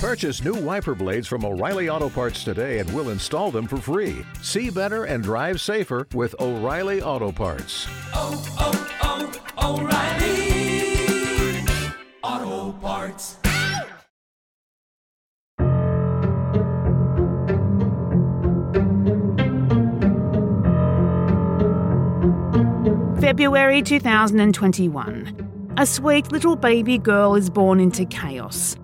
Purchase new wiper blades from O'Reilly Auto Parts today and we'll install them for free. See better and drive safer with O'Reilly Auto Parts. oh, oh, oh O'Reilly Auto Parts. February 2021. A sweet little baby girl is born into chaos.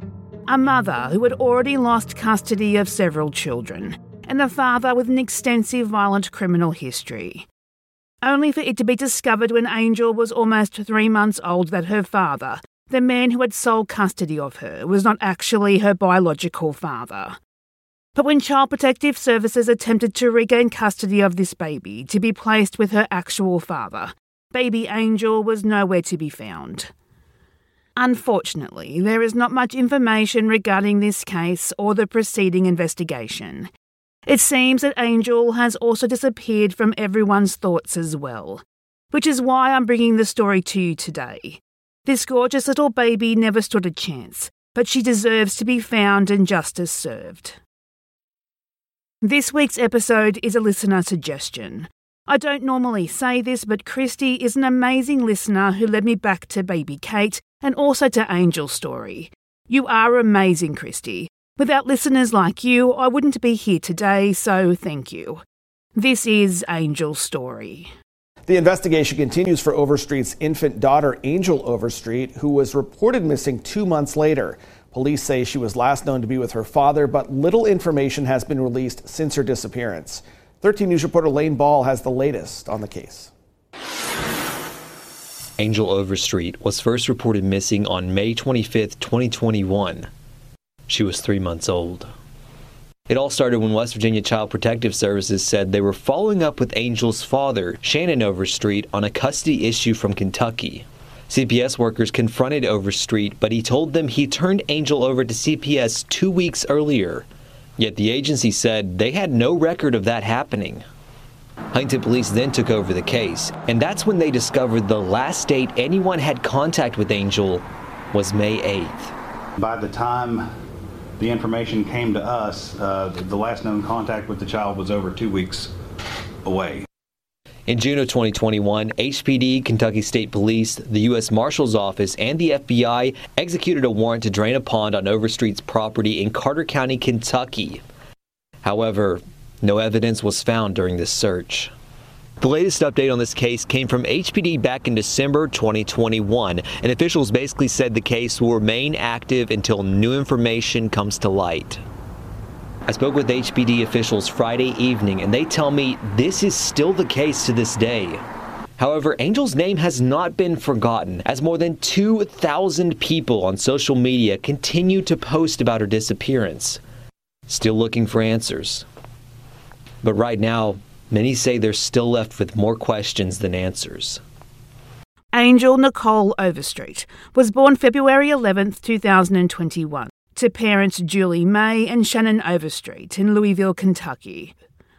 A mother who had already lost custody of several children, and a father with an extensive violent criminal history. Only for it to be discovered when Angel was almost three months old that her father, the man who had sole custody of her, was not actually her biological father. But when Child Protective Services attempted to regain custody of this baby to be placed with her actual father, baby Angel was nowhere to be found. Unfortunately, there is not much information regarding this case or the preceding investigation. It seems that Angel has also disappeared from everyone's thoughts as well, which is why I'm bringing the story to you today. This gorgeous little baby never stood a chance, but she deserves to be found and justice served. This week's episode is a listener suggestion. I don't normally say this, but Christy is an amazing listener who led me back to baby Kate and also to Angel's story. You are amazing, Christy. Without listeners like you, I wouldn't be here today, so thank you. This is Angel's story. The investigation continues for Overstreet's infant daughter, Angel Overstreet, who was reported missing two months later. Police say she was last known to be with her father, but little information has been released since her disappearance. 13 News reporter Lane Ball has the latest on the case. Angel Overstreet was first reported missing on May 25, 2021. She was three months old. It all started when West Virginia Child Protective Services said they were following up with Angel's father, Shannon Overstreet, on a custody issue from Kentucky. CPS workers confronted Overstreet, but he told them he turned Angel over to CPS two weeks earlier. Yet the agency said they had no record of that happening. Huntington police then took over the case, and that's when they discovered the last date anyone had contact with Angel was May 8th. By the time the information came to us, uh, the last known contact with the child was over two weeks away. In June of 2021, HPD, Kentucky State Police, the U.S. Marshal's Office, and the FBI executed a warrant to drain a pond on Overstreet's property in Carter County, Kentucky. However, no evidence was found during this search. The latest update on this case came from HPD back in December 2021, and officials basically said the case will remain active until new information comes to light. I spoke with HPD officials Friday evening, and they tell me this is still the case to this day. However, Angel's name has not been forgotten, as more than 2,000 people on social media continue to post about her disappearance. Still looking for answers. But right now, many say they're still left with more questions than answers. Angel Nicole Overstreet was born February 11, 2021, to parents Julie May and Shannon Overstreet in Louisville, Kentucky.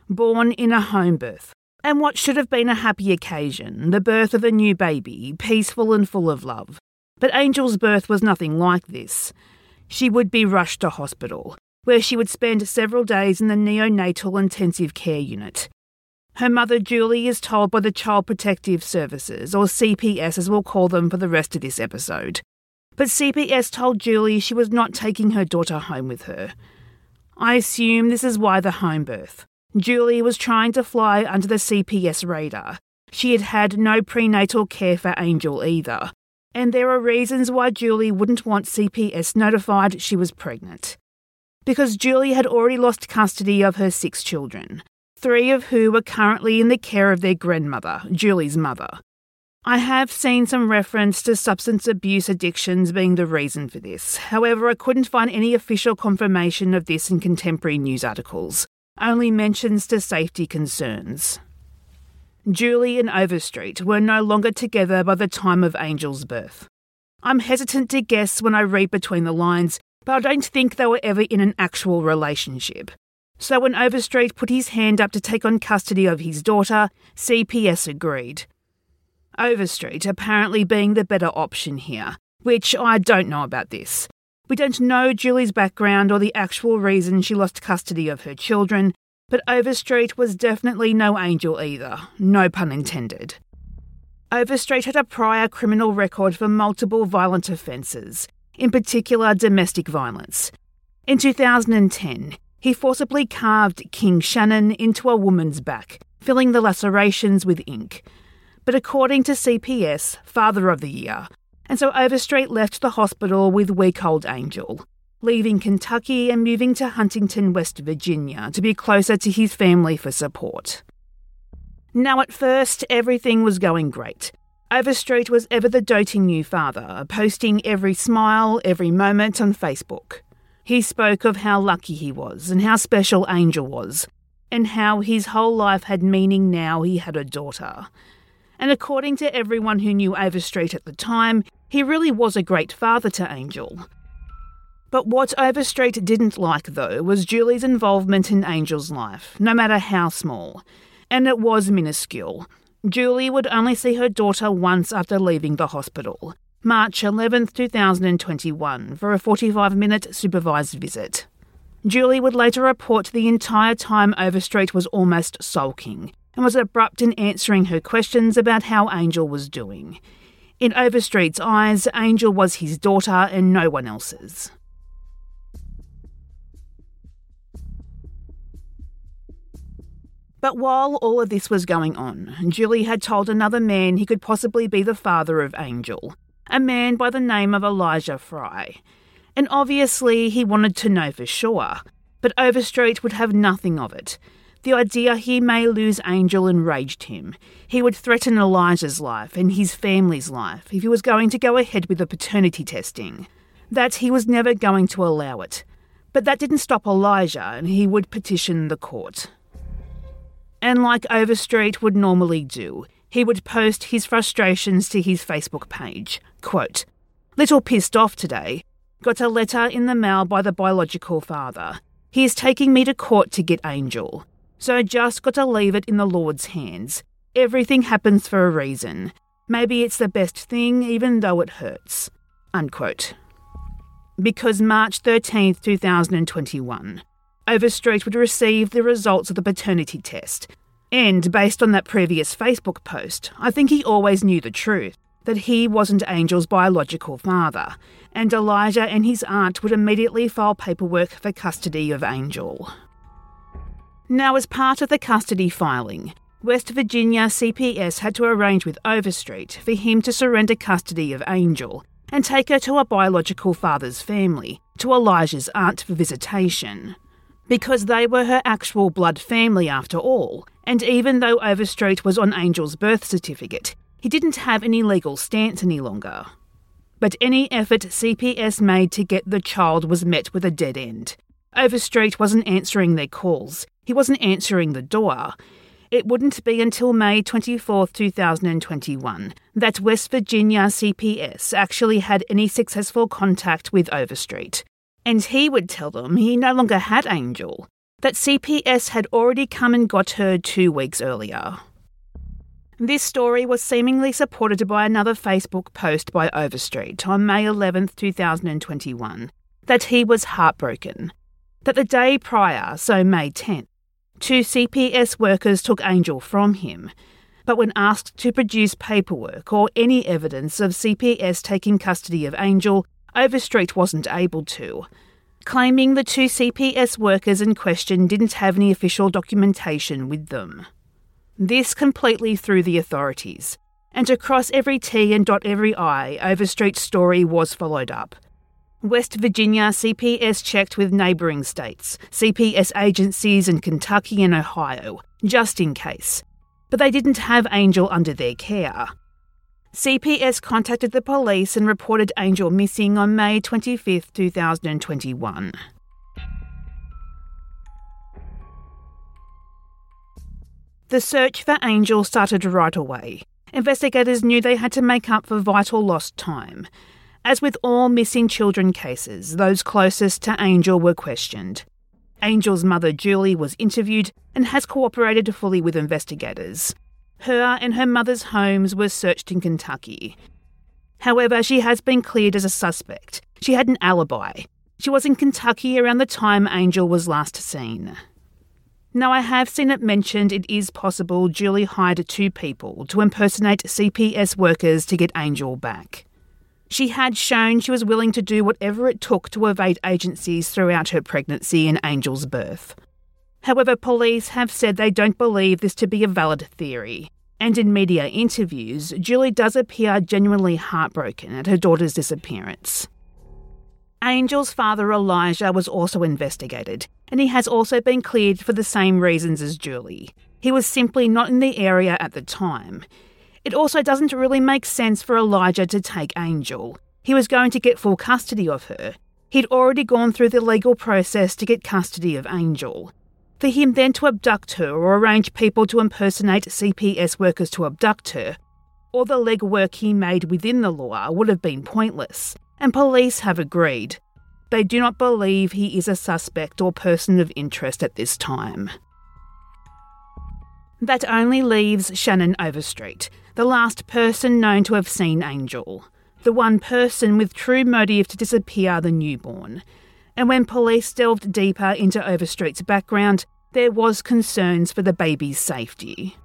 Born in a home birth. And what should have been a happy occasion, the birth of a new baby, peaceful and full of love. But Angel's birth was nothing like this. She would be rushed to hospital, where she would spend several days in the neonatal intensive care unit. Her mother, Julie, is told by the Child Protective Services, or CPS as we'll call them for the rest of this episode. But CPS told Julie she was not taking her daughter home with her. I assume this is why the home birth. Julie was trying to fly under the CPS radar. She had had no prenatal care for Angel either. And there are reasons why Julie wouldn't want CPS notified she was pregnant. Because Julie had already lost custody of her six children, three of who were currently in the care of their grandmother, Julie's mother. I have seen some reference to substance abuse addictions being the reason for this. However, I couldn't find any official confirmation of this in contemporary news articles, only mentions to safety concerns. Julie and Overstreet were no longer together by the time of Angel's birth. I'm hesitant to guess when I read between the lines, but I don't think they were ever in an actual relationship. So when Overstreet put his hand up to take on custody of his daughter, CPS agreed. Overstreet apparently being the better option here, which I don't know about this. We don't know Julie's background or the actual reason she lost custody of her children, but Overstreet was definitely no angel either, no pun intended. Overstreet had a prior criminal record for multiple violent offences, in particular domestic violence. In 2010, he forcibly carved King Shannon into a woman's back, filling the lacerations with ink. But according to CPS, Father of the Year, and so Overstreet left the hospital with weak old Angel, leaving Kentucky and moving to Huntington, West Virginia to be closer to his family for support. Now, at first, everything was going great. Overstreet was ever the doting new father, posting every smile, every moment on Facebook. He spoke of how lucky he was and how special Angel was, and how his whole life had meaning now he had a daughter. And according to everyone who knew Overstreet at the time, he really was a great father to Angel. But what Overstreet didn't like, though, was Julie's involvement in Angel's life, no matter how small. And it was minuscule. Julie would only see her daughter once after leaving the hospital, March 11, 2021, for a 45 minute supervised visit. Julie would later report the entire time Overstreet was almost sulking and was abrupt in answering her questions about how Angel was doing. In Overstreet's eyes, Angel was his daughter and no one else's. But while all of this was going on, Julie had told another man he could possibly be the father of Angel, a man by the name of Elijah Fry. And obviously, he wanted to know for sure, but Overstreet would have nothing of it. The idea he may lose Angel enraged him. He would threaten Elijah's life and his family's life if he was going to go ahead with the paternity testing. That he was never going to allow it. But that didn't stop Elijah, and he would petition the court. And like Overstreet would normally do, he would post his frustrations to his Facebook page. Quote, Little pissed off today. Got a letter in the mail by the biological father. He is taking me to court to get Angel. So just got to leave it in the Lord's hands. Everything happens for a reason. Maybe it's the best thing, even though it hurts. Unquote. Because March 13th, 2021, Overstreet would receive the results of the paternity test. And based on that previous Facebook post, I think he always knew the truth that he wasn't Angel's biological father, and Elijah and his aunt would immediately file paperwork for custody of Angel. Now, as part of the custody filing, West Virginia CPS had to arrange with Overstreet for him to surrender custody of Angel and take her to a biological father's family, to Elijah's aunt for visitation because they were her actual blood family after all, and even though Overstreet was on Angel's birth certificate, he didn't have any legal stance any longer. But any effort CPS made to get the child was met with a dead end. Overstreet wasn't answering their calls, he wasn't answering the door. It wouldn't be until May 24, 2021, that West Virginia CPS actually had any successful contact with Overstreet and he would tell them he no longer had Angel, that CPS had already come and got her two weeks earlier. This story was seemingly supported by another Facebook post by Overstreet on May 11, 2021, that he was heartbroken. That the day prior, so May 10th, two CPS workers took Angel from him, but when asked to produce paperwork or any evidence of CPS taking custody of Angel, Overstreet wasn't able to, claiming the two CPS workers in question didn't have any official documentation with them. This completely threw the authorities, and to cross every T and dot every I, Overstreet's story was followed up. West Virginia CPS checked with neighbouring states, CPS agencies in Kentucky and Ohio, just in case. But they didn't have Angel under their care. CPS contacted the police and reported Angel missing on May 25, 2021. The search for Angel started right away. Investigators knew they had to make up for vital lost time. As with all missing children cases, those closest to Angel were questioned. Angel's mother, Julie, was interviewed and has cooperated fully with investigators. Her and her mother's homes were searched in Kentucky. However, she has been cleared as a suspect. She had an alibi. She was in Kentucky around the time Angel was last seen. Now, I have seen it mentioned it is possible Julie hired two people to impersonate CPS workers to get Angel back. She had shown she was willing to do whatever it took to evade agencies throughout her pregnancy and Angel's birth. However, police have said they don't believe this to be a valid theory. And in media interviews, Julie does appear genuinely heartbroken at her daughter's disappearance. Angel's father Elijah was also investigated, and he has also been cleared for the same reasons as Julie. He was simply not in the area at the time. It also doesn't really make sense for Elijah to take Angel. He was going to get full custody of her. He'd already gone through the legal process to get custody of Angel. For him then to abduct her or arrange people to impersonate CPS workers to abduct her, all the legwork he made within the law would have been pointless and police have agreed. They do not believe he is a suspect or person of interest at this time. That only leaves Shannon Overstreet, the last person known to have seen Angel, the one person with true motive to disappear the newborn. And when police delved deeper into Overstreet's background, there was concerns for the baby's safety.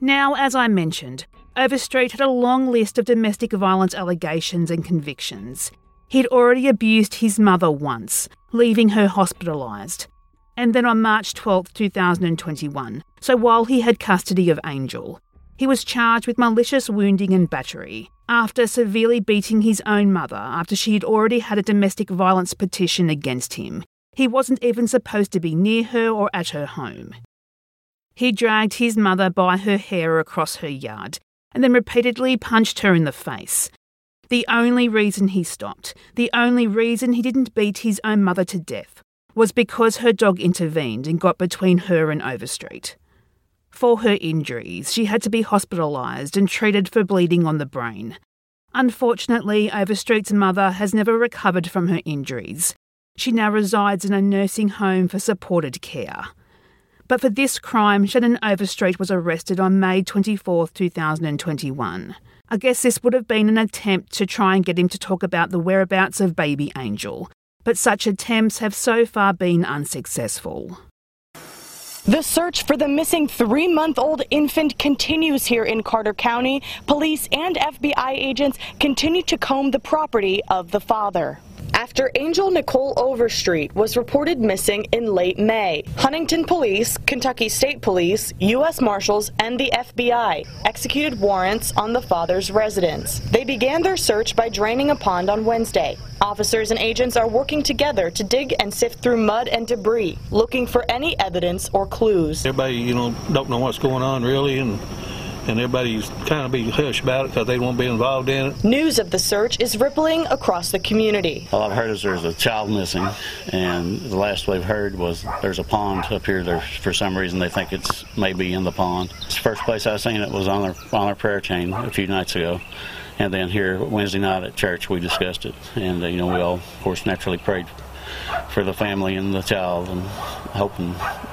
Now, as I mentioned, Overstreet had a long list of domestic violence allegations and convictions. He'd already abused his mother once, leaving her hospitalised. And then on March 12, 2021, so while he had custody of Angel, he was charged with malicious wounding and battery after severely beating his own mother after she had already had a domestic violence petition against him. He wasn't even supposed to be near her or at her home. He dragged his mother by her hair across her yard and then repeatedly punched her in the face. The only reason he stopped, the only reason he didn't beat his own mother to death, was because her dog intervened and got between her and Overstreet. For her injuries, she had to be hospitalised and treated for bleeding on the brain. Unfortunately, Overstreet's mother has never recovered from her injuries. She now resides in a nursing home for supported care. But for this crime, Shannon Overstreet was arrested on May 24, 2021. I guess this would have been an attempt to try and get him to talk about the whereabouts of baby Angel, but such attempts have so far been unsuccessful. The search for the missing three month old infant continues here in Carter County. Police and FBI agents continue to comb the property of the father after Angel Nicole Overstreet was reported missing in late May. Huntington Police, Kentucky State Police, U.S. Marshals, and the FBI executed warrants on the father's residence. They began their search by draining a pond on Wednesday. Officers and agents are working together to dig and sift through mud and debris, looking for any evidence or clues. Everybody, you know, don't know what's going on really, and and everybody's kind of be hush about it because they won't be involved in it. News of the search is rippling across the community. All I've heard is there's a child missing, and the last we've heard was there's a pond up here. There, for some reason, they think it's maybe in the pond. It's the first place I seen it was on our on our prayer chain a few nights ago. And then here Wednesday night at church, we discussed it, and uh, you know we all, of course, naturally prayed for the family and the child, and hoping that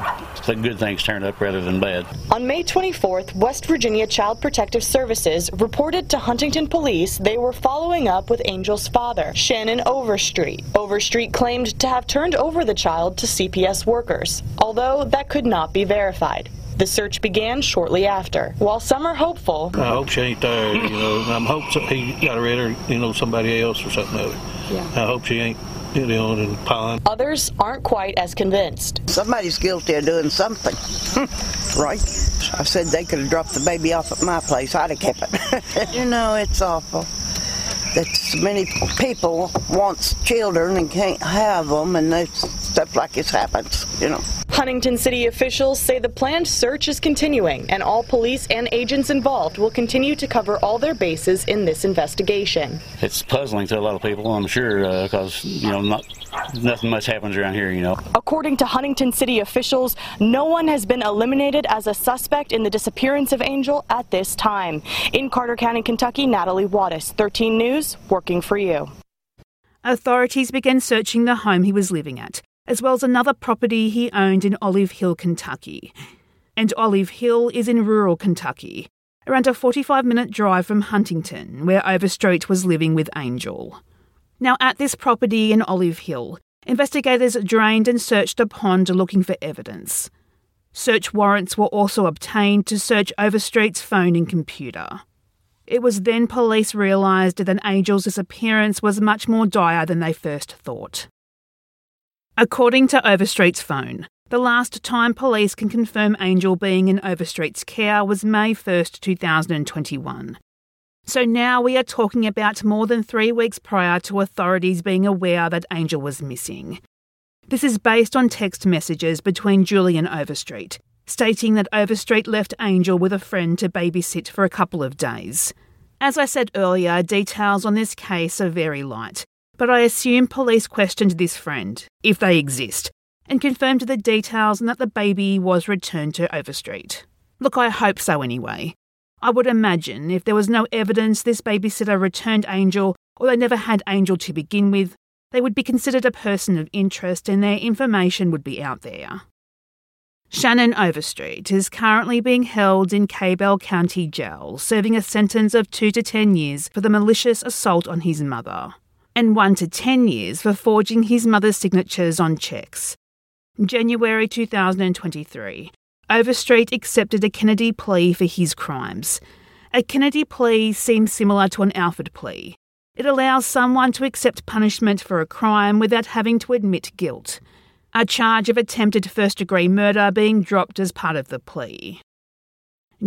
good things turn up rather than bad. On May 24th, West Virginia Child Protective Services reported to Huntington Police they were following up with Angel's father, Shannon Overstreet. Overstreet claimed to have turned over the child to CPS workers, although that could not be verified. The search began shortly after. While some are hopeful, I hope she ain't there. You know, I'm hoping he got rid of, you know, somebody else or something other. Yeah. I hope she ain't you know, in the pond. Others aren't quite as convinced. Somebody's guilty of doing something, right? I said they could have dropped the baby off at my place. I'd have kept it. you know, it's awful that so many people wants children and can't have them, and stuff like this happens, you know. Huntington City officials say the planned search is continuing, and all police and agents involved will continue to cover all their bases in this investigation. It's puzzling to a lot of people, I'm sure, because uh, you know not nothing much happens around here, you know. According to Huntington City officials, no one has been eliminated as a suspect in the disappearance of Angel at this time. In Carter County, Kentucky, Natalie Wattis, 13 News, working for you. Authorities began searching the home he was living at, as well as another property he owned in Olive Hill, Kentucky. and Olive Hill is in rural Kentucky, around a 45 minute drive from Huntington, where Overstreet was living with Angel. Now, at this property in Olive Hill, investigators drained and searched a pond looking for evidence. Search warrants were also obtained to search Overstreet's phone and computer. It was then police realised that Angel's disappearance was much more dire than they first thought. According to Overstreet's phone, the last time police can confirm Angel being in Overstreet's care was May 1st, 2021. So now we are talking about more than three weeks prior to authorities being aware that Angel was missing. This is based on text messages between Julie and Overstreet, stating that Overstreet left Angel with a friend to babysit for a couple of days. As I said earlier, details on this case are very light, but I assume police questioned this friend, if they exist, and confirmed the details and that the baby was returned to Overstreet. Look, I hope so anyway. I would imagine if there was no evidence this babysitter returned Angel or they never had Angel to begin with, they would be considered a person of interest and their information would be out there. Shannon Overstreet is currently being held in Cabell County Jail, serving a sentence of 2 to 10 years for the malicious assault on his mother, and 1 to 10 years for forging his mother's signatures on checks. January 2023, Overstreet accepted a Kennedy plea for his crimes. A Kennedy plea seems similar to an Alford plea. It allows someone to accept punishment for a crime without having to admit guilt. A charge of attempted first degree murder being dropped as part of the plea.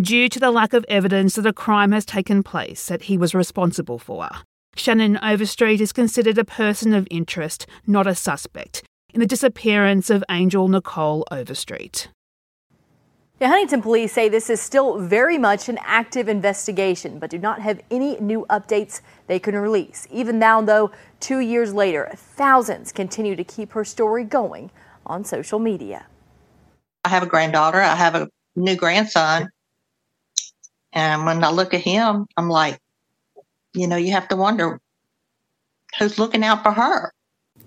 Due to the lack of evidence that a crime has taken place that he was responsible for, Shannon Overstreet is considered a person of interest, not a suspect, in the disappearance of Angel Nicole Overstreet. The Huntington police say this is still very much an active investigation, but do not have any new updates they can release. Even now, though, two years later, thousands continue to keep her story going on social media. I have a granddaughter, I have a new grandson, and when I look at him, I'm like, you know, you have to wonder who's looking out for her.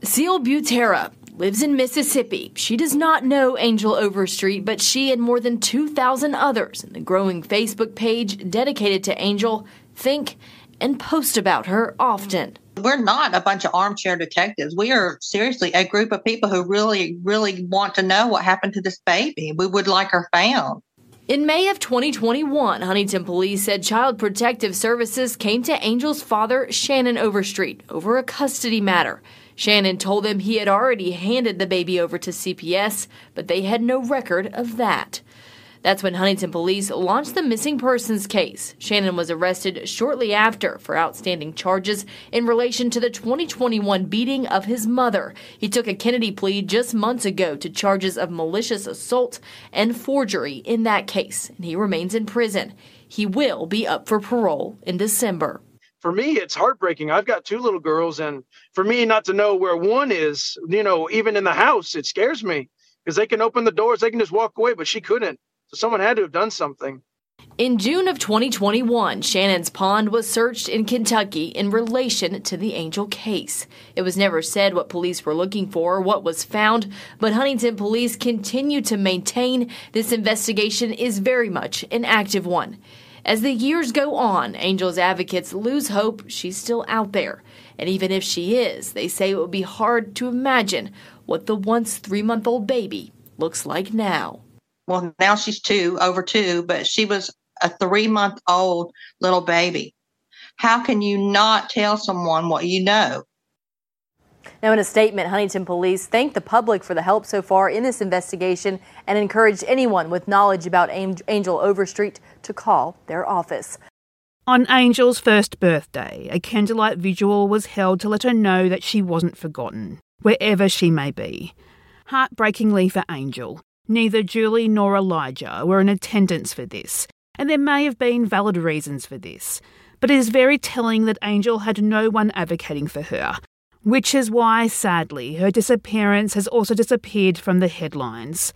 Seal Butera lives in Mississippi. She does not know Angel Overstreet, but she and more than 2,000 others in the growing Facebook page dedicated to Angel think and post about her often. We're not a bunch of armchair detectives. We are seriously a group of people who really, really want to know what happened to this baby. We would like her found. In May of 2021, Huntington police said Child Protective Services came to Angel's father, Shannon Overstreet, over a custody matter. Shannon told them he had already handed the baby over to CPS, but they had no record of that. That's when Huntington police launched the missing persons case. Shannon was arrested shortly after for outstanding charges in relation to the 2021 beating of his mother. He took a Kennedy plea just months ago to charges of malicious assault and forgery in that case, and he remains in prison. He will be up for parole in December for me, it's heartbreaking. I've got two little girls, and for me not to know where one is, you know, even in the house, it scares me because they can open the doors, they can just walk away, but she couldn't. So someone had to have done something. In June of 2021, Shannon's pond was searched in Kentucky in relation to the Angel case. It was never said what police were looking for or what was found, but Huntington police continue to maintain this investigation is very much an active one. As the years go on, Angel's advocates lose hope she's still out there. And even if she is, they say it would be hard to imagine what the once three month old baby looks like now. Well, now she's two, over two, but she was a three month old little baby. How can you not tell someone what you know? Now, in a statement, Huntington police thanked the public for the help so far in this investigation and encouraged anyone with knowledge about Angel Overstreet to call their office. On Angel's first birthday, a candlelight vigil was held to let her know that she wasn't forgotten, wherever she may be. Heartbreakingly for Angel, neither Julie nor Elijah were in attendance for this, and there may have been valid reasons for this. But it is very telling that Angel had no one advocating for her, which is why, sadly, her disappearance has also disappeared from the headlines.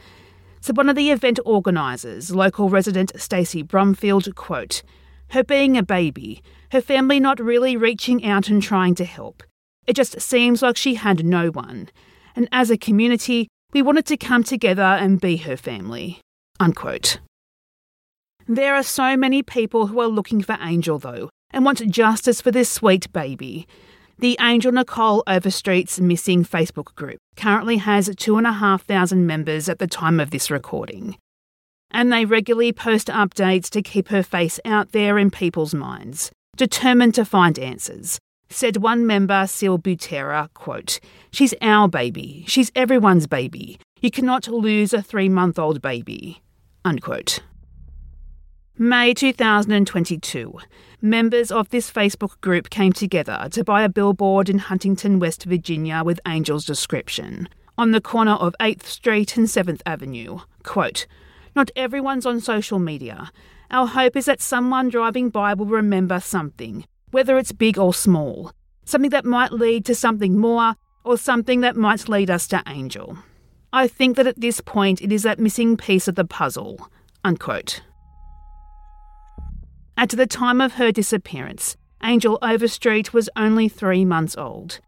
So one of the event organisers, local resident Stacey Brumfield, quote, her being a baby, her family not really reaching out and trying to help. It just seems like she had no one. And as a community, we wanted to come together and be her family. Unquote. There are so many people who are looking for Angel, though, and want justice for this sweet baby. The Angel Nicole Overstreet's Missing Facebook group currently has 2,500 members at the time of this recording. And they regularly post updates to keep her face out there in people's minds, determined to find answers. Said one member, Sil Butera, quote, She's our baby. She's everyone's baby. You cannot lose a three month old baby. Unquote. May 2022. Members of this Facebook group came together to buy a billboard in Huntington, West Virginia with Angel's description. On the corner of 8th Street and 7th Avenue. Quote, Not everyone's on social media. Our hope is that someone driving by will remember something, whether it's big or small. Something that might lead to something more, or something that might lead us to Angel. I think that at this point it is that missing piece of the puzzle. Unquote. At the time of her disappearance, Angel Overstreet was only three months old.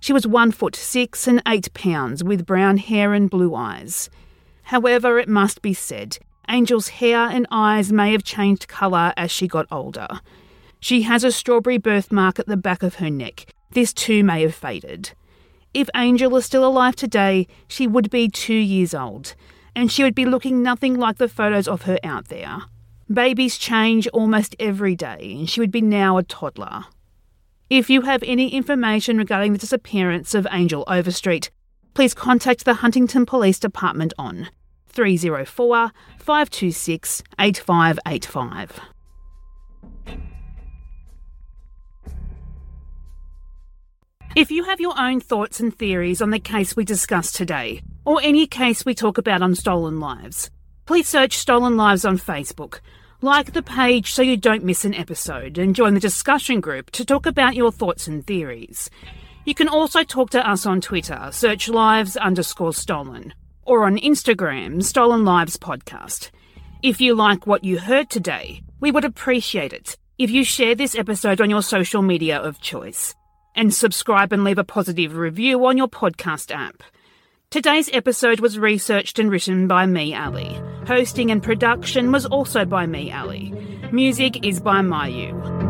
She was one foot six and eight pounds with brown hair and blue eyes. However, it must be said, Angel's hair and eyes may have changed colour as she got older. She has a strawberry birthmark at the back of her neck. This too may have faded. If Angel is still alive today, she would be two years old, and she would be looking nothing like the photos of her out there. Babies change almost every day, and she would be now a toddler. If you have any information regarding the disappearance of Angel Overstreet, please contact the Huntington Police Department on 304 526 8585. If you have your own thoughts and theories on the case we discussed today, or any case we talk about on Stolen Lives, please search Stolen Lives on Facebook like the page so you don't miss an episode and join the discussion group to talk about your thoughts and theories. You can also talk to us on Twitter, search lives underscore stolen, or on Instagram, Stolen Lives Podcast. If you like what you heard today, we would appreciate it if you share this episode on your social media of choice and subscribe and leave a positive review on your podcast app. Today's episode was researched and written by me, Ali. Hosting and production was also by me, Ali. Music is by Myuu.